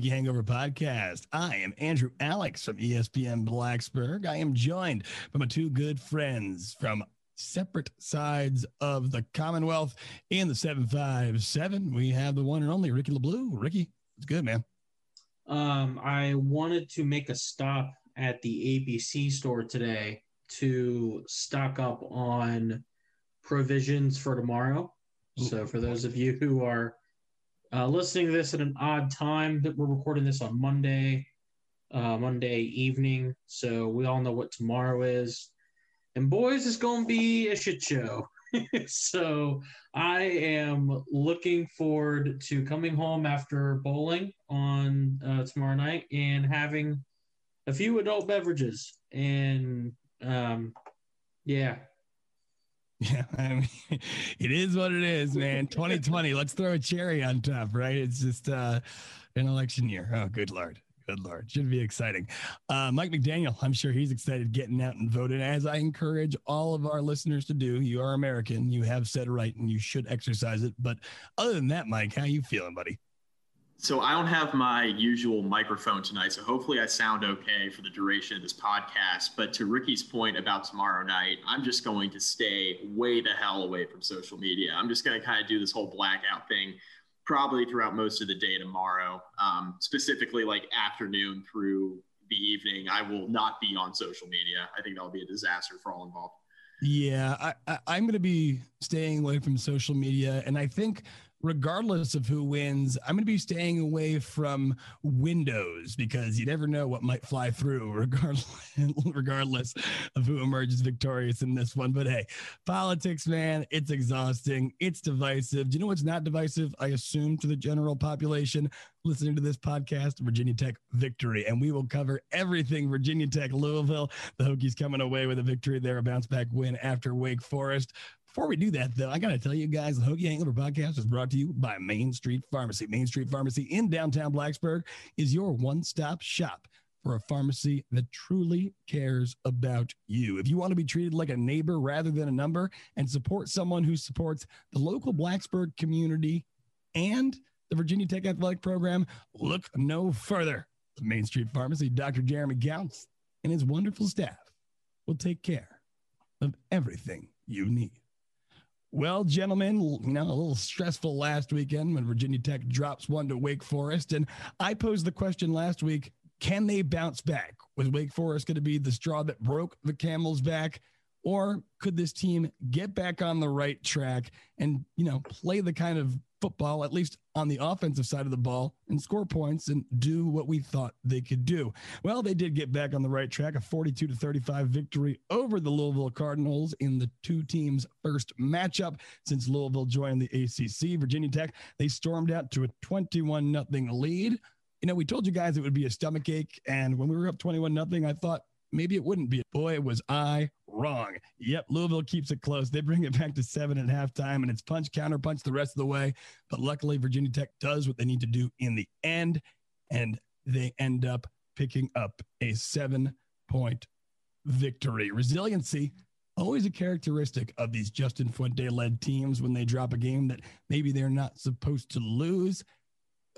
Welcome to the Hokie Hangover Podcast. I am Andrew Alex from ESPN Blacksburg. I am joined by my two good friends from separate sides of the Commonwealth in the 757. We have the one and only Ricky LaBlue. Ricky, it's good, man. Um, I wanted to make a stop at the ABC store today to stock up on provisions for tomorrow. So, for those of you who are uh, listening to this at an odd time, that we're recording this on Monday, uh, Monday evening. So we all know what tomorrow is, and boys, it's going to be a shit show. so I am looking forward to coming home after bowling on uh, tomorrow night and having a few adult beverages. And um, yeah, Yeah, I mean, it is what it is, man. 2020. let's throw a cherry on top, right? It's just uh, an election year. Oh, good lord. Good lord. Should be exciting. Uh, Mike McDaniel, I'm sure he's excited getting out and voting, as I encourage all of our listeners to do. You are American. You have said right and you should exercise it. But other than that, Mike, how you feeling, buddy? So I don't have my usual microphone tonight, so hopefully I sound okay for the duration of this podcast. But to Ricky's point about tomorrow night, I'm just going to stay way the hell away from social media. I'm just going to kind of do this whole blackout thing probably throughout most of the day tomorrow, um, specifically like afternoon through the evening. I will not be on social media. I think that'll be a disaster for all involved. Yeah, I, I, I'm going to be staying away from social media. And I think regardless of who wins, I'm going to be staying away from windows because you never know what might fly through, regardless, regardless of who emerges victorious in this one. But hey, politics, man, it's exhausting. It's divisive. Do you know what's not divisive? I assume to the general population listening to this podcast, Virginia Tech victory. And we will cover everything Virginia Tech, Louisville. The Hokies coming away with a victory there, a bounce back win after Wake Forest. Before we do that, though, I got to tell you guys, the Hokie Hangover podcast is brought to you by Main Street Pharmacy. Main Street Pharmacy in downtown Blacksburg is your one stop shop for a pharmacy that truly cares about you. If you want to be treated like a neighbor rather than a number and support someone who supports the local Blacksburg community and the Virginia Tech Athletic Program, look no further. The Main Street Pharmacy, Dr. Jeremy Gounts and his wonderful staff will take care of everything you need. Well, gentlemen, you know, a little stressful last weekend when Virginia Tech drops one to Wake Forest. And I posed the question last week can they bounce back? Was Wake Forest going to be the straw that broke the camel's back? Or could this team get back on the right track and, you know, play the kind of football, at least on the offensive side of the ball, and score points and do what we thought they could do? Well, they did get back on the right track, a 42 to 35 victory over the Louisville Cardinals in the two teams' first matchup since Louisville joined the ACC. Virginia Tech, they stormed out to a 21 nothing lead. You know, we told you guys it would be a stomach ache, and when we were up 21 nothing, I thought maybe it wouldn't be. Boy, was I wrong. Yep, Louisville keeps it close. They bring it back to seven at halftime, and it's punch, counter punch the rest of the way. But luckily, Virginia Tech does what they need to do in the end, and they end up picking up a seven point victory. Resiliency, always a characteristic of these Justin Fuente led teams when they drop a game that maybe they're not supposed to lose.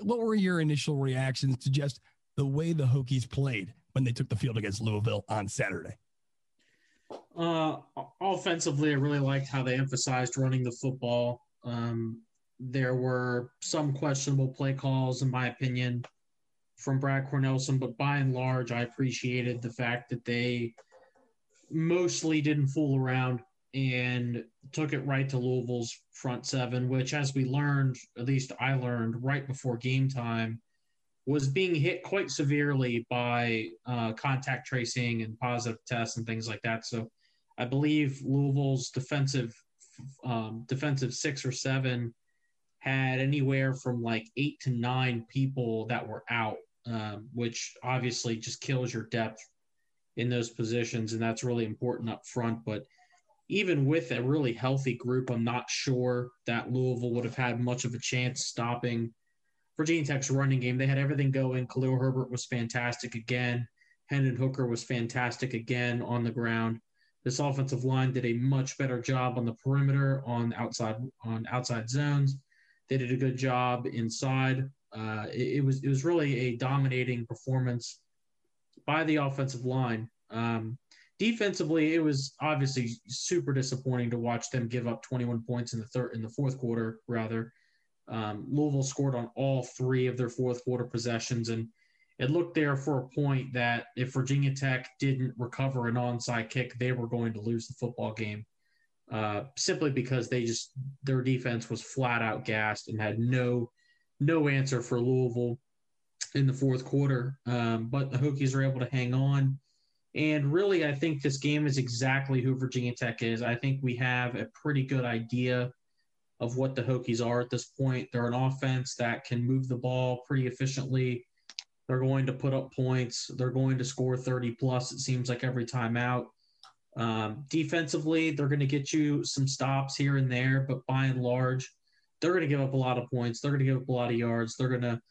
What were your initial reactions to just the way the Hokies played when they took the field against Louisville on Saturday? Uh, offensively, I really liked how they emphasized running the football. Um, there were some questionable play calls, in my opinion, from Brad Cornelsen, but by and large, I appreciated the fact that they mostly didn't fool around and took it right to Louisville's front seven, which, as we learned, at least I learned right before game time, was being hit quite severely by uh, contact tracing and positive tests and things like that. So I believe Louisville's defensive um, defensive six or seven had anywhere from like eight to nine people that were out, um, which obviously just kills your depth in those positions, and that's really important up front. But even with a really healthy group, I'm not sure that Louisville would have had much of a chance stopping Virginia Tech's running game. They had everything going. Khalil Herbert was fantastic again. Hendon Hooker was fantastic again on the ground. This offensive line did a much better job on the perimeter, on outside on outside zones. They did a good job inside. Uh, it, it, was it was really a dominating performance by the offensive line. Um, defensively, it was obviously super disappointing to watch them give up 21 points in the third in the fourth quarter. Rather, um, Louisville scored on all three of their fourth quarter possessions, and it looked there for a point that if Virginia Tech didn't recover an onside kick, they were going to lose the football game. Uh, simply because they just their defense was flat out gassed and had no no answer for Louisville in the fourth quarter. Um, but the Hokies were able to hang on. And really, I think this game is exactly who Virginia Tech is. I think we have a pretty good idea of what the Hokies are at this point. They're an offense that can move the ball pretty efficiently. They're going to put up points. They're going to score 30 plus, it seems like every time out. Um, defensively, they're going to get you some stops here and there, but by and large, they're going to give up a lot of points. They're going to give up a lot of yards. They're going to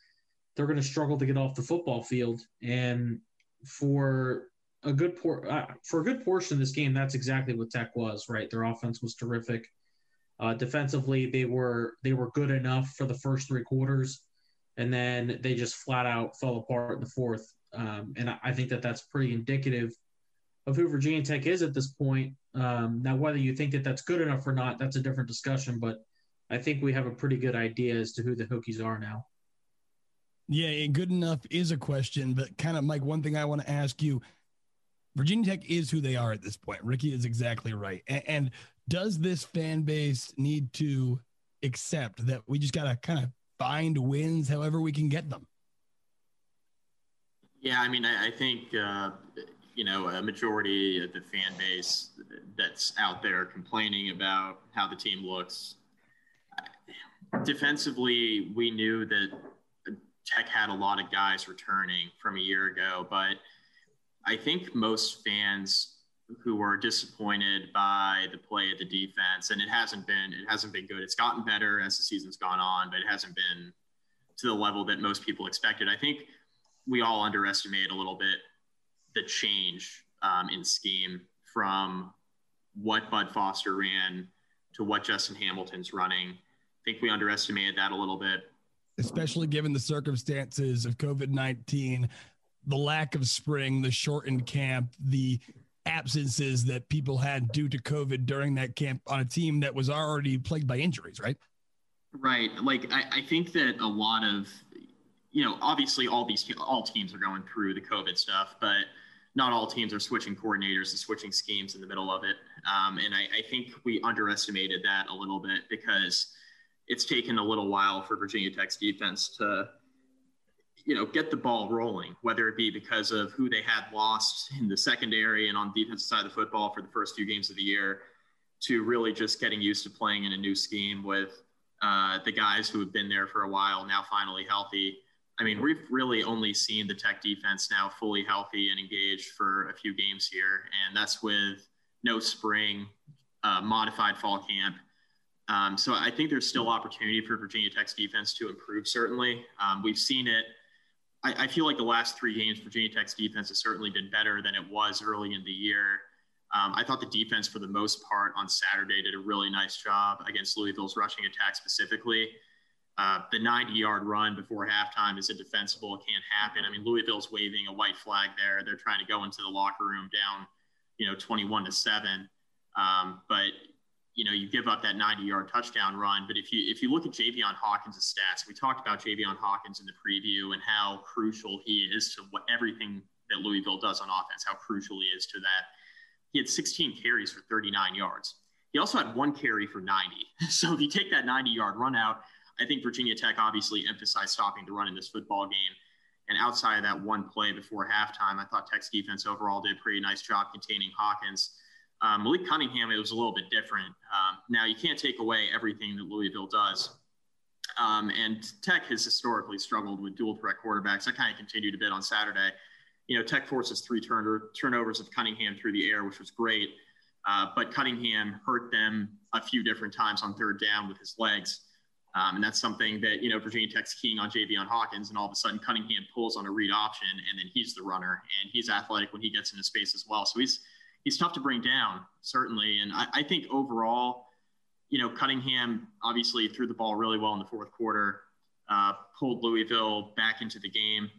they're going to struggle to get off the football field. And for a good por- uh, for a good portion of this game, that's exactly what Tech was. Right, their offense was terrific. Uh, defensively, they were they were good enough for the first three quarters, and then they just flat out fell apart in the fourth. Um, and I, I think that that's pretty indicative of who Virginia Tech is at this point. Um, now, whether you think that that's good enough or not, that's a different discussion. But I think we have a pretty good idea as to who the Hokies are now. Yeah, good enough is a question, but kind of, Mike, one thing I want to ask you Virginia Tech is who they are at this point. Ricky is exactly right. And, and does this fan base need to accept that we just got to kind of find wins however we can get them? Yeah, I mean, I, I think, uh, you know, a majority of the fan base that's out there complaining about how the team looks. Defensively, we knew that Tech had a lot of guys returning from a year ago, but I think most fans who were disappointed by the play of the defense, and it hasn't been it hasn't been good. It's gotten better as the season's gone on, but it hasn't been to the level that most people expected. I think we all underestimate a little bit the change um, in scheme from what Bud Foster ran to what Justin Hamilton's running. I think we underestimated that a little bit. Especially given the circumstances of COVID 19, the lack of spring, the shortened camp, the absences that people had due to COVID during that camp on a team that was already plagued by injuries, right? Right. Like I, I think that a lot of, you know, obviously all these all teams are going through the COVID stuff, but not all teams are switching coordinators and switching schemes in the middle of it. Um, and I, I think we underestimated that a little bit because it's taken a little while for Virginia Tech's defense to you know, get the ball rolling, whether it be because of who they had lost in the secondary and on the defensive side of the football for the first few games of the year, to really just getting used to playing in a new scheme with uh, the guys who have been there for a while now finally healthy. I mean, we've really only seen the Tech defense now fully healthy and engaged for a few games here, and that's with no spring, uh, modified fall camp. Um, so I think there's still opportunity for Virginia Tech's defense to improve. Certainly, um, we've seen it I, I, feel like the last three games, Virginia Tech's defense has certainly been better than it was early in the year. Um, I thought the defense, for the most part, on Saturday did a really nice job against Louisville's rushing attack specifically. Uh, the 90 yard run before halftime is indefensible. It can't happen. I mean, Louisville's waving a white flag there. They're trying to go into the locker room down, you know, 21 to 7. Um, but you know, you give up that 90 yard touchdown run. But if you if you look at Javian Hawkins' stats, we talked about Javian Hawkins in the preview and how crucial he is to what everything that Louisville does on offense, how crucial he is to that. He had 16 carries for 39 yards. He also had one carry for 90. So if you take that 90 yard run out, I think Virginia Tech obviously emphasized stopping the run in this football game. And outside of that one play before halftime, I thought Tech's defense overall did a pretty nice job containing Hawkins. Um, Malik Cunningham, it was a little bit different. Um, now, you can't take away everything that Louisville does. Um, and Tech has historically struggled with dual threat quarterbacks. I kind of continued a bit on Saturday. You know, Tech forces three turn- turnovers of Cunningham through the air, which was great. Uh, but Cunningham hurt them a few different times on third down with his legs. Um, and that's something that, you know, Virginia Tech's keying on Javian Hawkins, and all of a sudden Cunningham pulls on a read option, and then he's the runner, and he's athletic when he gets into space as well. So he's he's tough to bring down, certainly. And I, I think overall, you know, Cunningham obviously threw the ball really well in the fourth quarter, uh, pulled Louisville back into the game.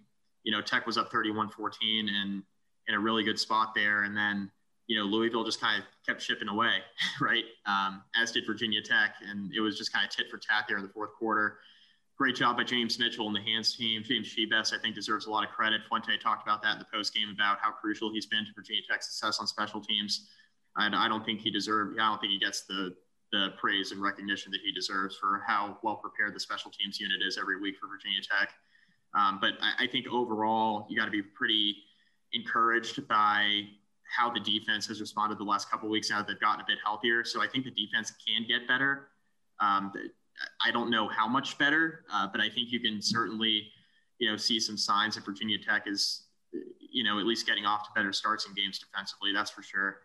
You know, Tech was up 31 14 and in a really good spot there. And then, you know, Louisville just kind of kept chipping away, right? Um, as did Virginia Tech. And it was just kind of tit for tat there in the fourth quarter. Great job by James Mitchell and the hands team. James Shibest, I think, deserves a lot of credit. Fuente talked about that in the post game about how crucial he's been to Virginia Tech's success on special teams. And I don't think he deserves, I don't think he gets the, the praise and recognition that he deserves for how well prepared the special teams unit is every week for Virginia Tech. Um, but I, I think overall, you got to be pretty encouraged by how the defense has responded the last couple weeks now that they've gotten a bit healthier. So I think the defense can get better. Um, I don't know how much better, uh, but I think you can certainly, you know, see some signs that Virginia Tech is, you know, at least getting off to better starts in games defensively. That's for sure.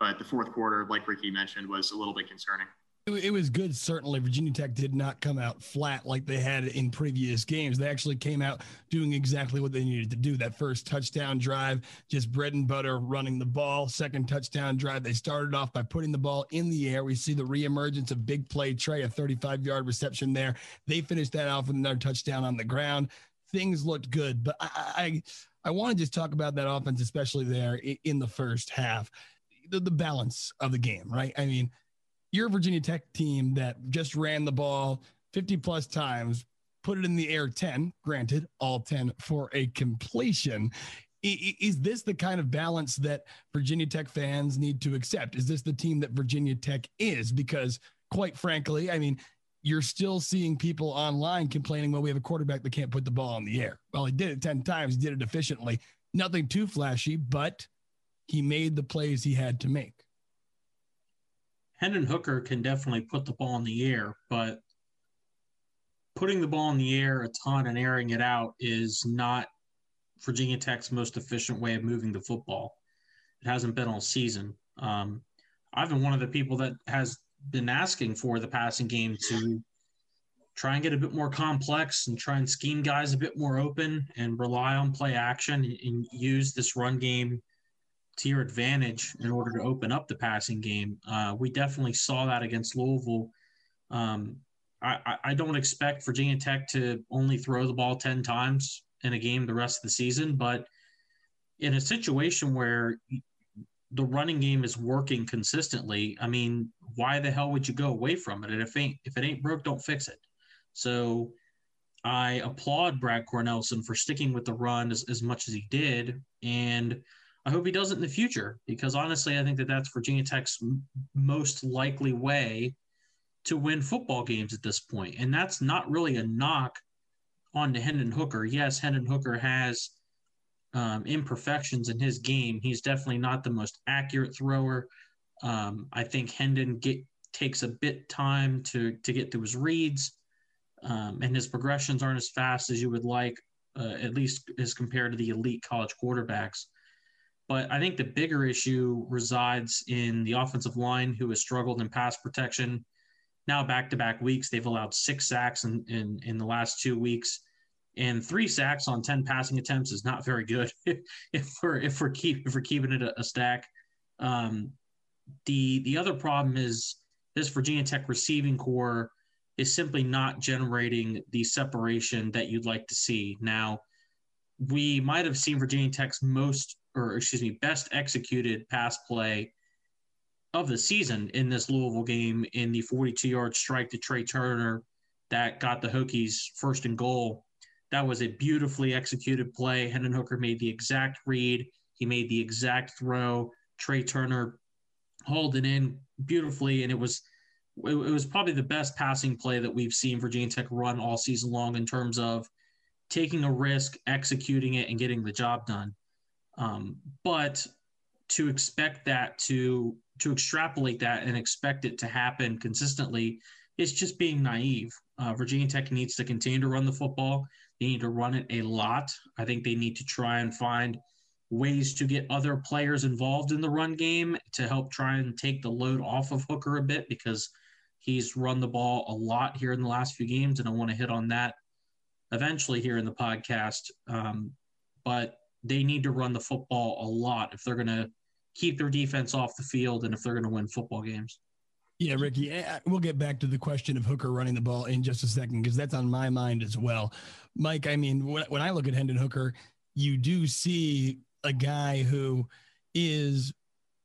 But the fourth quarter, like Ricky mentioned, was a little bit concerning. It was good. Certainly, Virginia Tech did not come out flat like they had in previous games. They actually came out doing exactly what they needed to do. That first touchdown drive, just bread and butter, running the ball. Second touchdown drive, they started off by putting the ball in the air. We see the reemergence of big play Trey, a 35 yard reception there. They finished that off with another touchdown on the ground. Things looked good, but I, I, I want to just talk about that offense, especially there in the first half. The, the balance of the game, right? I mean, you're Virginia Tech team that just ran the ball 50 plus times, put it in the air 10, granted, all 10 for a completion. Is this the kind of balance that Virginia Tech fans need to accept? Is this the team that Virginia Tech is? Because, quite frankly, I mean, you're still seeing people online complaining, well, we have a quarterback that can't put the ball in the air. Well, he did it 10 times, he did it efficiently. Nothing too flashy, but he made the plays he had to make. Hendon Hooker can definitely put the ball in the air, but putting the ball in the air a ton and airing it out is not Virginia Tech's most efficient way of moving the football. It hasn't been all season. Um, I've been one of the people that has been asking for the passing game to try and get a bit more complex and try and scheme guys a bit more open and rely on play action and use this run game to your advantage in order to open up the passing game. Uh, we definitely saw that against Louisville. Um, I, I, don't expect Virginia Tech to only throw the ball 10 times in a game the rest of the season, but in a situation where the running game is working consistently, I mean, why the hell would you go away from it? And if ain't if it ain't broke, don't fix it. So I applaud Brad Cornelsen for sticking with the run as, as much as he did. And I hope he does it in the future because honestly, I think that that's Virginia Tech's most likely way to win football games at this point. And that's not really a knock on to Hendon Hooker. Yes, Hendon Hooker has um, imperfections in his game. He's definitely not the most accurate thrower. Um, I think Hendon get, takes a bit time to to get through his reads, um, and his progressions aren't as fast as you would like, uh, at least as compared to the elite college quarterbacks. But I think the bigger issue resides in the offensive line, who has struggled in pass protection. Now, back to back weeks, they've allowed six sacks in, in, in the last two weeks. And three sacks on 10 passing attempts is not very good if we're if we're keep if we're keeping it a, a stack. Um, the the other problem is this Virginia Tech receiving corps is simply not generating the separation that you'd like to see. Now, we might have seen Virginia Tech's most or excuse me, best executed pass play of the season in this Louisville game in the 42 yard strike to Trey Turner that got the Hokies first and goal. That was a beautifully executed play. Hendon Hooker made the exact read. He made the exact throw. Trey Turner hauled it in beautifully, and it was it, was probably the best passing play that we've seen Virginia Tech run all season long in terms of taking a risk, executing it, and getting the job done. Um, but to expect that to to extrapolate that and expect it to happen consistently is just being naive. Uh, Virginia Tech needs to continue to run the football. They need to run it a lot. I think they need to try and find ways to get other players involved in the run game to help try and take the load off of Hooker a bit because he's run the ball a lot here in the last few games, and I want to hit on that eventually here in the podcast. Um, but they need to run the football a lot if they're going to keep their defense off the field and if they're going to win football games. Yeah, Ricky, eh, eh, we'll get back to the question of Hooker running the ball in just a second because that's on my mind as well. Mike, I mean, when, I look at Hendon Hooker, you do see a guy who is,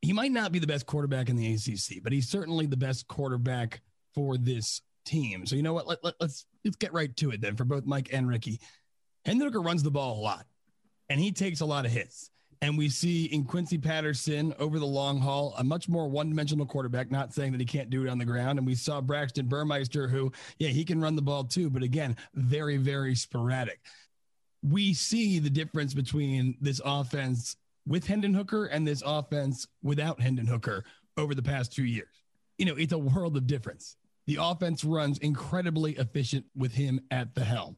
he might not be the best quarterback in the ACC, but he's certainly the best quarterback for this team. So, you know what? Let, let, let's, let's get right to it then for both Mike and Ricky. Hendon Hooker runs the ball a lot and he takes a lot of hits. And we see in Quincy Patterson over the long haul a much more one dimensional quarterback, not saying that he can't do it on the ground. And we saw Braxton Burmeister, who, yeah, he can run the ball too, but again, very, very sporadic. We see the difference between this offense with Hendon Hooker and this offense without Hendon Hooker over the past two years. You know, it's a world of difference. The offense runs incredibly efficient with him at the helm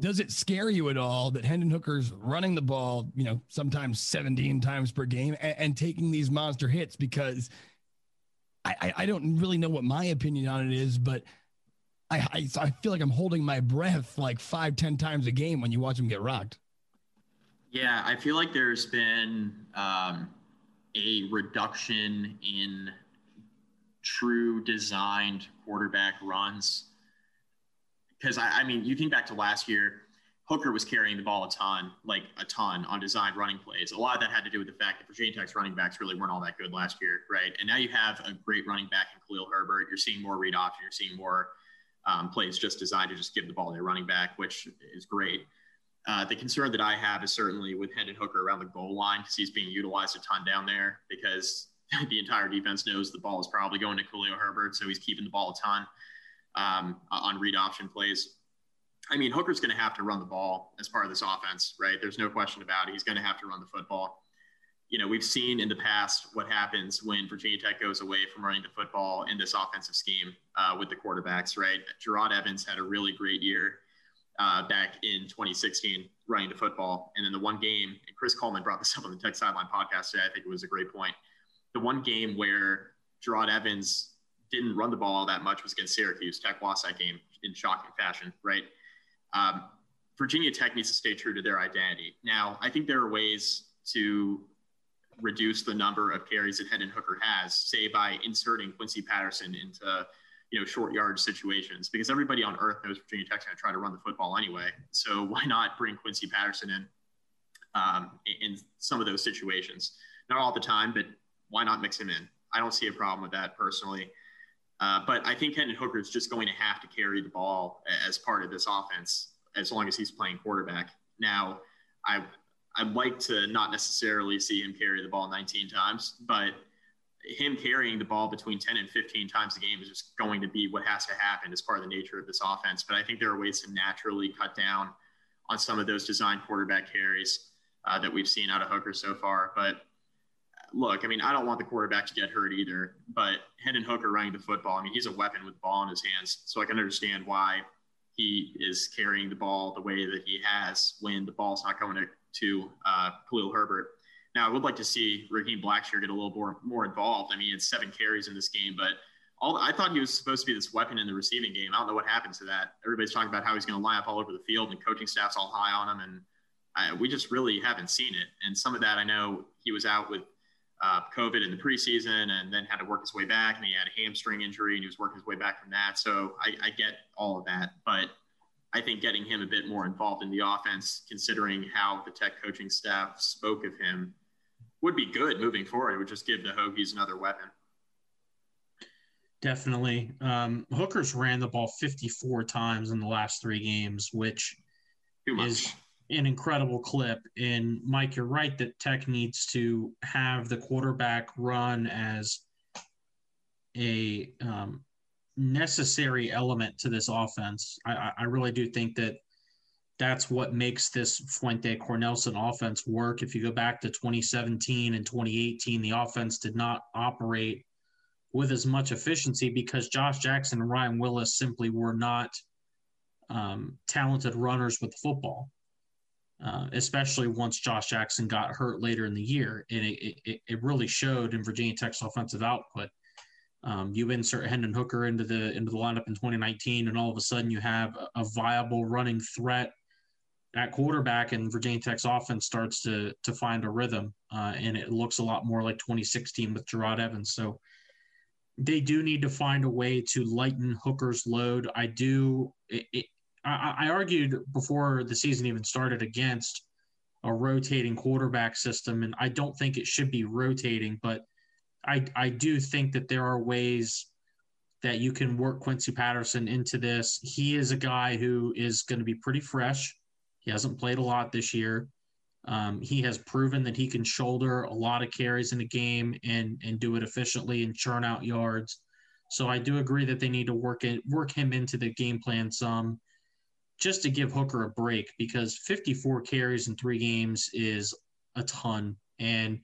does it scare you at all that Hendon Hooker's running the ball, you know, sometimes 17 times per game and, and taking these monster hits? Because I, I, don't really know what my opinion on it is, but I, I, I feel like I'm holding my breath like five, ten times a game when you watch him get rocked. Yeah, I feel like there's been um, a reduction in true designed quarterback runs because I, I mean, you think back to last year, Hooker was carrying the ball a ton, like a ton on designed running plays. A lot of that had to do with the fact that Virginia Tech's running backs really weren't all that good last year, right? And now you have a great running back in Khalil Herbert. You're seeing more read option. You're seeing more um, plays just designed to just give the ball to their running back, which is great. Uh, the concern that I have is certainly with Hendon Hooker around the goal line because he's being utilized a ton down there because the entire defense knows the ball is probably going to Khalil Herbert, so he's keeping the ball a ton um, on read option plays. I mean, Hooker's going to have to run the ball as part of this offense, right? There's no question about it. He's going to have to run the football. You know, we've seen in the past what happens when Virginia Tech goes away from running the football in this offensive scheme uh, with the quarterbacks, right? Jerod Evans had a really great year uh, back in 2016 running the football. And then the one game, and Chris Coleman brought this up on the Tech Sideline podcast today. I think it was a great point. The one game where Jerod Evans didn't run the ball all that much was against Syracuse. Tech lost that game in shocking fashion, right? Um, Virginia Tech needs to stay true to their identity. Now, I think there are ways to reduce the number of carries that Hendon Hooker has, say by inserting Quincy Patterson into you know short yard situations, because everybody on earth knows Virginia Tech's going to try to run the football anyway. So why not bring Quincy Patterson in um, in some of those situations? Not all the time, but why not mix him in? I don't see a problem with that personally. Uh, but I think Hendon Hooker is just going to have to carry the ball as part of this offense as long as he's playing quarterback. Now, I I'd like to not necessarily see him carry the ball 19 times, but him carrying the ball between 10 and 15 times a game is just going to be what has to happen as part of the nature of this offense. But I think there are ways to naturally cut down on some of those design quarterback carries uh, that we've seen out of Hooker so far. But look, I mean, I don't want the quarterback to get hurt either, but Hendon Hooker running the football, I mean, he's a weapon with the ball in his hands. So I can understand why he is carrying the ball the way that he has when the ball's not going to, to uh, Khalil Herbert. Now, I would like to see Raheem Blackshear get a little more, more involved. I mean, it's seven carries in this game, but all I thought he was supposed to be this weapon in the receiving game. I don't know what happened to that. Everybody's talking about how he's going to line up all over the field, and coaching staff's all high on him, and I, we just really haven't seen it. And some of that, I know he was out with uh, COVID in the preseason and then had to work his way back. And he had a hamstring injury and he was working his way back from that. So I, I get all of that. But I think getting him a bit more involved in the offense, considering how the tech coaching staff spoke of him, would be good moving forward. It would just give the Hokies another weapon. Definitely. Um, Hookers ran the ball 54 times in the last three games, which is an incredible clip. And Mike, you're right that Tech needs to have the quarterback run as a um, necessary element to this offense. I, I really do think that that's what makes this Fuente Cornelsen offense work. If you go back to 2017 and 2018, the offense did not operate with as much efficiency because Josh Jackson and Ryan Willis simply were not um, talented runners with the football, uh, especially once Josh Jackson got hurt later in the year. And it, it, it really showed in Virginia Tech's offensive output. Um, you insert Hendon Hooker into the into the lineup in 2019, and all of a sudden you have a, viable running threat at quarterback, and Virginia Tech's offense starts to to find a rhythm, uh, and it looks a lot more like 2016 with Jerod Evans. So they do need to find a way to lighten Hooker's load. I do. It, I, I argued before the season even started against a rotating quarterback system, and I don't think it should be rotating, but I I do think that there are ways that you can work Quincy Patterson into this. He is a guy who is going to be pretty fresh. He hasn't played a lot this year. Um, he has proven that he can shoulder a lot of carries in a game and and do it efficiently and churn out yards. So I do agree that they need to work it work him into the game plan some, just to give Hooker a break because 54 carries in three games is a ton, and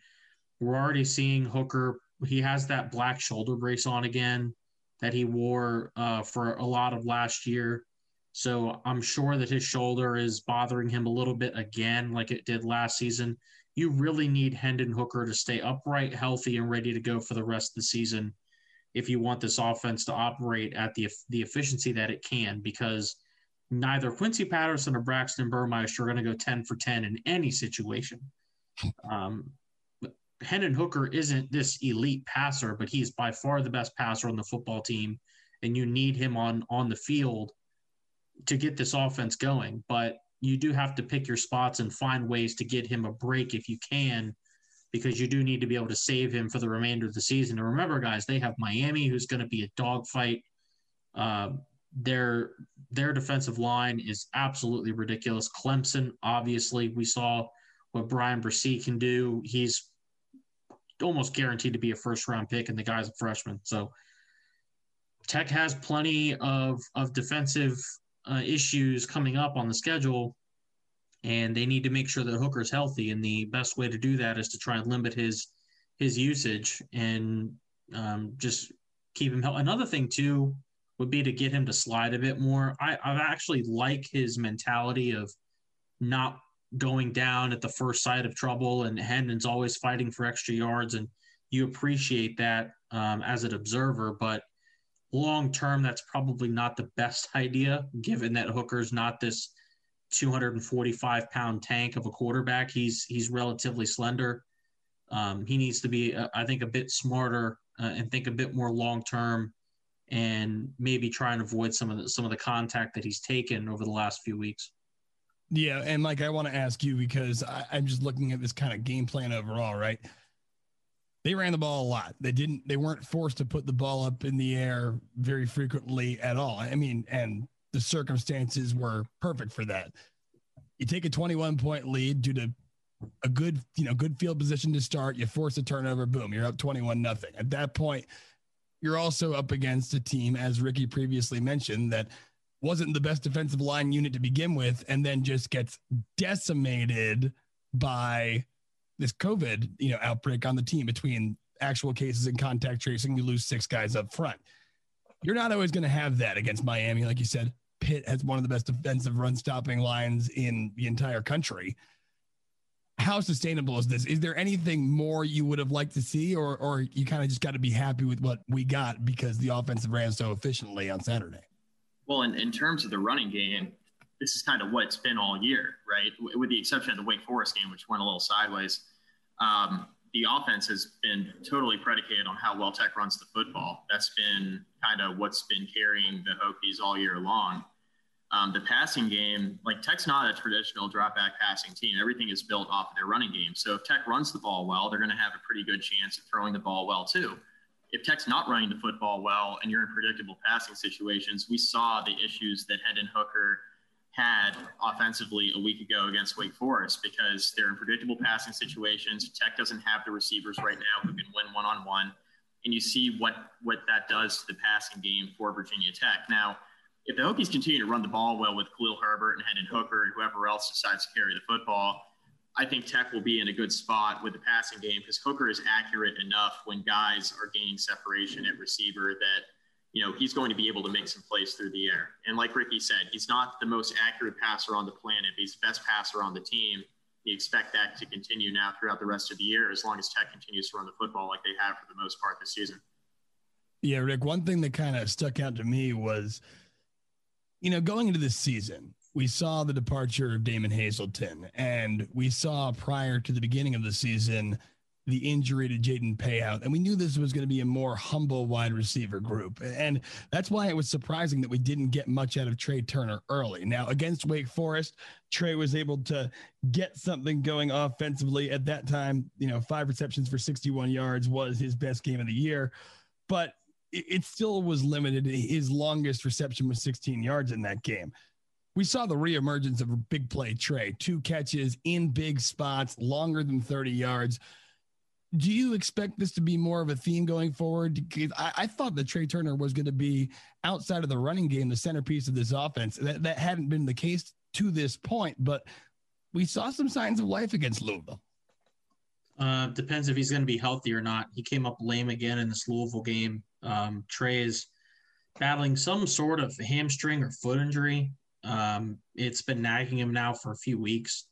we're already seeing Hooker. He has that black shoulder brace on again that he wore uh, for a lot of last year. So I'm sure that his shoulder is bothering him a little bit again, like it did last season. You really need Hendon Hooker to stay upright, healthy, and ready to go for the rest of the season if you want this offense to operate at the the efficiency that it can, because neither Quincy Patterson or Braxton Burmeister are going to go 10 for 10 in any situation. Um, Hendon Hooker isn't this elite passer, but he's by far the best passer on the football team, and you need him on on the field to get this offense going. But you do have to pick your spots and find ways to get him a break if you can, because you do need to be able to save him for the remainder of the season. And remember, guys, they have Miami, who's going to be a dogfight. Uh, their their defensive line is absolutely ridiculous. Clemson, obviously, we saw what Bryan Bresee can do. He's almost guaranteed to be a first round pick, and the guy's a freshman. So Tech has plenty of of defensive uh, issues coming up on the schedule, and they need to make sure that Hooker's healthy. And the best way to do that is to try and limit his his usage and um, just keep him healthy. Another thing too would be to get him to slide a bit more. I, I actually like his mentality of not going down at the first sight of trouble, and Hendon's always fighting for extra yards, and you appreciate that um, as an observer. But long term, that's probably not the best idea, given that Hooker's not this 245 pound tank of a quarterback. He's he's relatively slender. Um, he needs to be, uh, I think, a bit smarter uh, and think a bit more long term, and maybe try and avoid some of the some of the contact that he's taken over the last few weeks. Yeah, and like I want to ask you because I, I'm just looking at this kind of game plan overall, right? they ran the ball a lot. They didn't, they weren't forced to put the ball up in the air very frequently at all. I mean, and the circumstances were perfect for that. You take a 21 point lead due to a good, you know, good field position to start. You force a turnover, boom, you're up 21 nothing. At that point, you're also up against a team, as Ricky previously mentioned, that wasn't the best defensive line unit to begin with, and then just gets decimated by this COVID, you know, outbreak on the team between actual cases and contact tracing, you lose six guys up front. You're not always going to have that against Miami, like you said. Pitt has one of the best defensive run stopping lines in the entire country. How sustainable is this? Is there anything more you would have liked to see, or or you kind of just got to be happy with what we got because the offense ran so efficiently on Saturday? Well, in, in terms of the running game, this is kind of what it's been all year, right? With the exception of the Wake Forest game, which went a little sideways. Um, the offense has been totally predicated on how well Tech runs the football. That's been kind of what's been carrying the Hokies all year long. Um, the passing game, like Tech's not a traditional drop back passing team. Everything is built off of their running game. So if Tech runs the ball well, they're going to have a pretty good chance of throwing the ball well too. if Tech's not running the football well and you're in predictable passing situations, we saw the issues that Hendon Hooker had offensively a week ago against Wake Forest because they're in predictable passing situations. Tech doesn't have the receivers right now who can win one on one. And you see what, what that does to the passing game for Virginia Tech. Now, if the Hokies continue to run the ball well with Khalil Herbert and Hendon Hooker and whoever else decides to carry the football, I think Tech will be in a good spot with the passing game because Hooker is accurate enough when guys are gaining separation at receiver that you know he's going to be able to make some plays through the air. And like Ricky said, he's not the most accurate passer on the planet. but He's the best passer on the team. We expect that to continue now throughout the rest of the year as long as Tech continues to run the football like they have for the most part this season. Yeah, Rick. One thing that kind of stuck out to me was, you know, going into this season, we saw the departure of Damon Hazelton, and we saw prior to the beginning of the season the injury to Jaden Payoute. And we knew this was going to be a more humble wide receiver group. And that's why it was surprising that we didn't get much out of Trey Turner early. Now, against Wake Forest, Trey was able to get something going offensively at that time. You know, five receptions for 61 yards was his best game of the year. But it still was limited. His longest reception was 16 yards in that game we saw the reemergence of a big play Trey, two catches in big spots, longer than 30 yards. Do you expect this to be more of a theme going forward? I, I thought that Trey Turner was going to be outside of the running game, the centerpiece of this offense. That, that hadn't been the case to this point, but we saw some signs of life against Louisville. Uh, depends if he's going to be healthy or not. He came up lame again in this Louisville game. Um, Trey is battling some sort of hamstring or foot injury. Um, it's been nagging him now for a few weeks.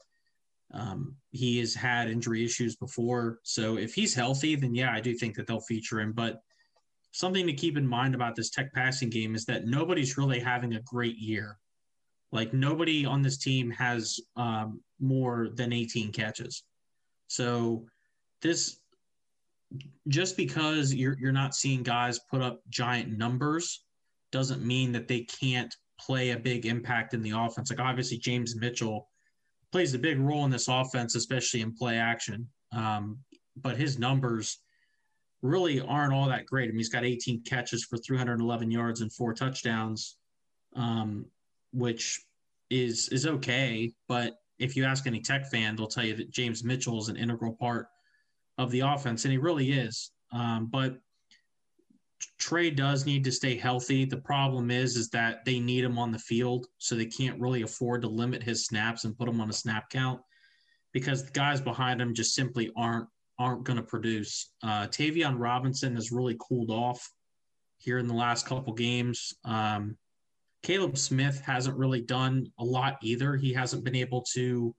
Um, he has had injury issues before. So if he's healthy, then yeah, I do think that they'll feature him. But something to keep in mind about this tech passing game is that nobody's really having a great year. Like nobody on this team has um, more than 18 catches. So this just because you're you're not seeing guys put up giant numbers doesn't mean that they can't play a big impact in the offense. Like obviously James Mitchell plays a big role in this offense, especially in play action. Um, but his numbers really aren't all that great. I mean, he's got 18 catches for 311 yards and four touchdowns, um, which is is okay. But if you ask any Tech fan, they'll tell you that James Mitchell is an integral part of the offense, and he really is. Um, but Trey does need to stay healthy. The problem is, is that they need him on the field, so they can't really afford to limit his snaps and put him on a snap count because the guys behind him just simply aren't aren't going to produce. Uh, Tayvion Robinson has really cooled off here in the last couple games. Um, Caleb Smith hasn't really done a lot either. He hasn't been able to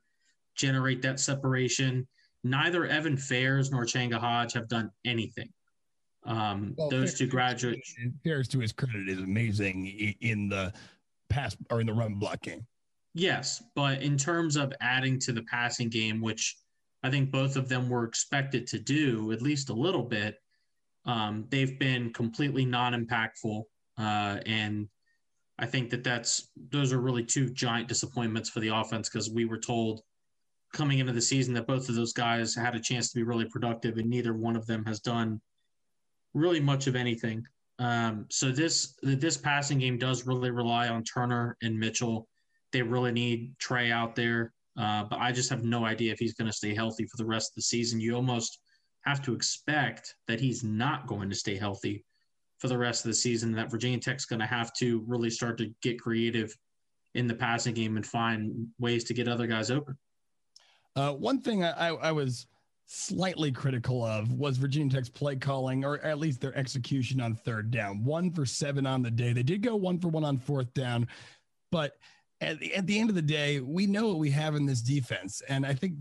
generate that separation. Neither Evan Fairs nor Changa Hodge have done anything. Um, well, those two graduates. Fairs to his credit is amazing in the pass or in the run block game. Yes, but in terms of adding to the passing game, which I think both of them were expected to do at least a little bit, um, they've been completely non-impactful, uh, and I think that that's those are really two giant disappointments for the offense because we were told coming into the season that both of those guys had a chance to be really productive, and neither one of them has done really much of anything. Um, so this this passing game does really rely on Turner and Mitchell. They really need Trey out there, uh, but I just have no idea if he's going to stay healthy for the rest of the season. You almost have to expect that he's not going to stay healthy for the rest of the season. That Virginia Tech's going to have to really start to get creative in the passing game and find ways to get other guys open. Uh, one thing I, I was slightly critical of was Virginia Tech's play calling, or at least their execution on third down. One for seven on the day. They did go one for one on fourth down, but at the, at the end of the day, we know what we have in this defense. And I think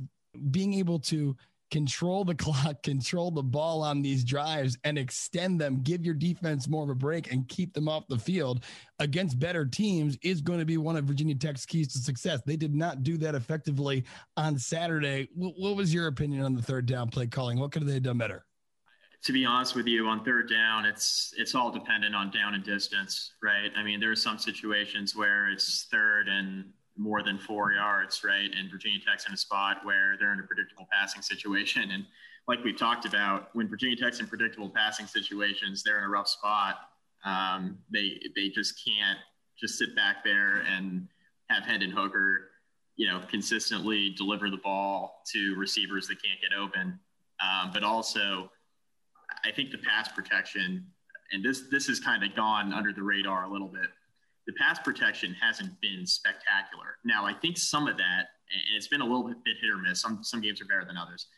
being able to control the clock, control the ball on these drives, and extend them, give your defense more of a break and keep them off the field against better teams is going to be one of Virginia Tech's keys to success. They did not do that effectively on Saturday. What was your opinion on the third down play calling? What could they have done better? To be honest with you, on third down, it's it's all dependent on down and distance, right? I mean, there are some situations where it's third and more than four yards, right? And Virginia Tech's in a spot where they're in a predictable passing situation. And like we've talked about, when Virginia Tech's in predictable passing situations, they're in a rough spot. Um, they they just can't just sit back there and have Hendon Hooker, you know, consistently deliver the ball to receivers that can't get open. Um, but also, I think the pass protection, and this this has kind of gone under the radar a little bit the pass protection hasn't been spectacular. Now, I think some of that, and it's been a little bit hit or miss. Some some games are better than others.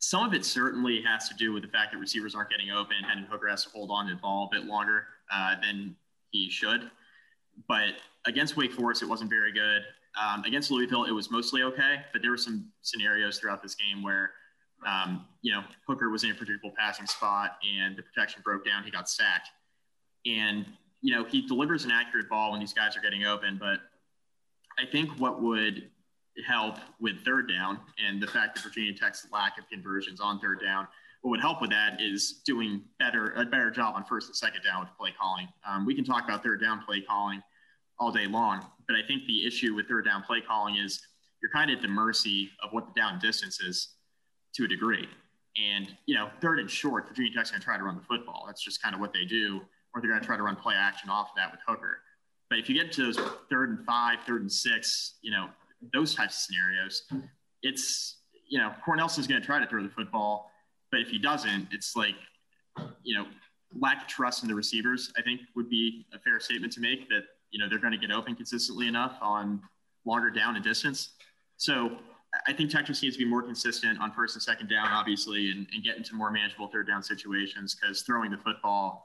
Some of it certainly has to do with the fact that receivers aren't getting open. Hendon Hooker has to hold on to the ball a bit longer uh, than he should. But against Wake Forest, it wasn't very good. Um, against Louisville, it was mostly okay. But there were some scenarios throughout this game where, um, you know, Hooker was in a predictable passing spot and the protection broke down. He got sacked. And you know, he delivers an accurate ball when these guys are getting open. But I think what would help with third down and the fact that Virginia Tech's lack of conversions on third down, what would help with that is doing better a better job on first and second down with play calling. Um, we can talk about third down play calling all day long, but I think the issue with third down play calling is you're kind of at the mercy of what the down distance is to a degree. And, you know, third and short, Virginia Tech's going to try to run the football. That's just kind of what they do or they're going to try to run play action off of that with Hooker. But if you get to those third and five, third and six, you know, those types of scenarios, it's, you know, Cornelsen's going to try to throw the football. But if he doesn't, it's like, you know, lack of trust in the receivers, I think would be a fair statement to make that, you know, they're going to get open consistently enough on longer down and distance. So I think Texas needs to be more consistent on first and second down, obviously, and, and get into more manageable third down situations because throwing the football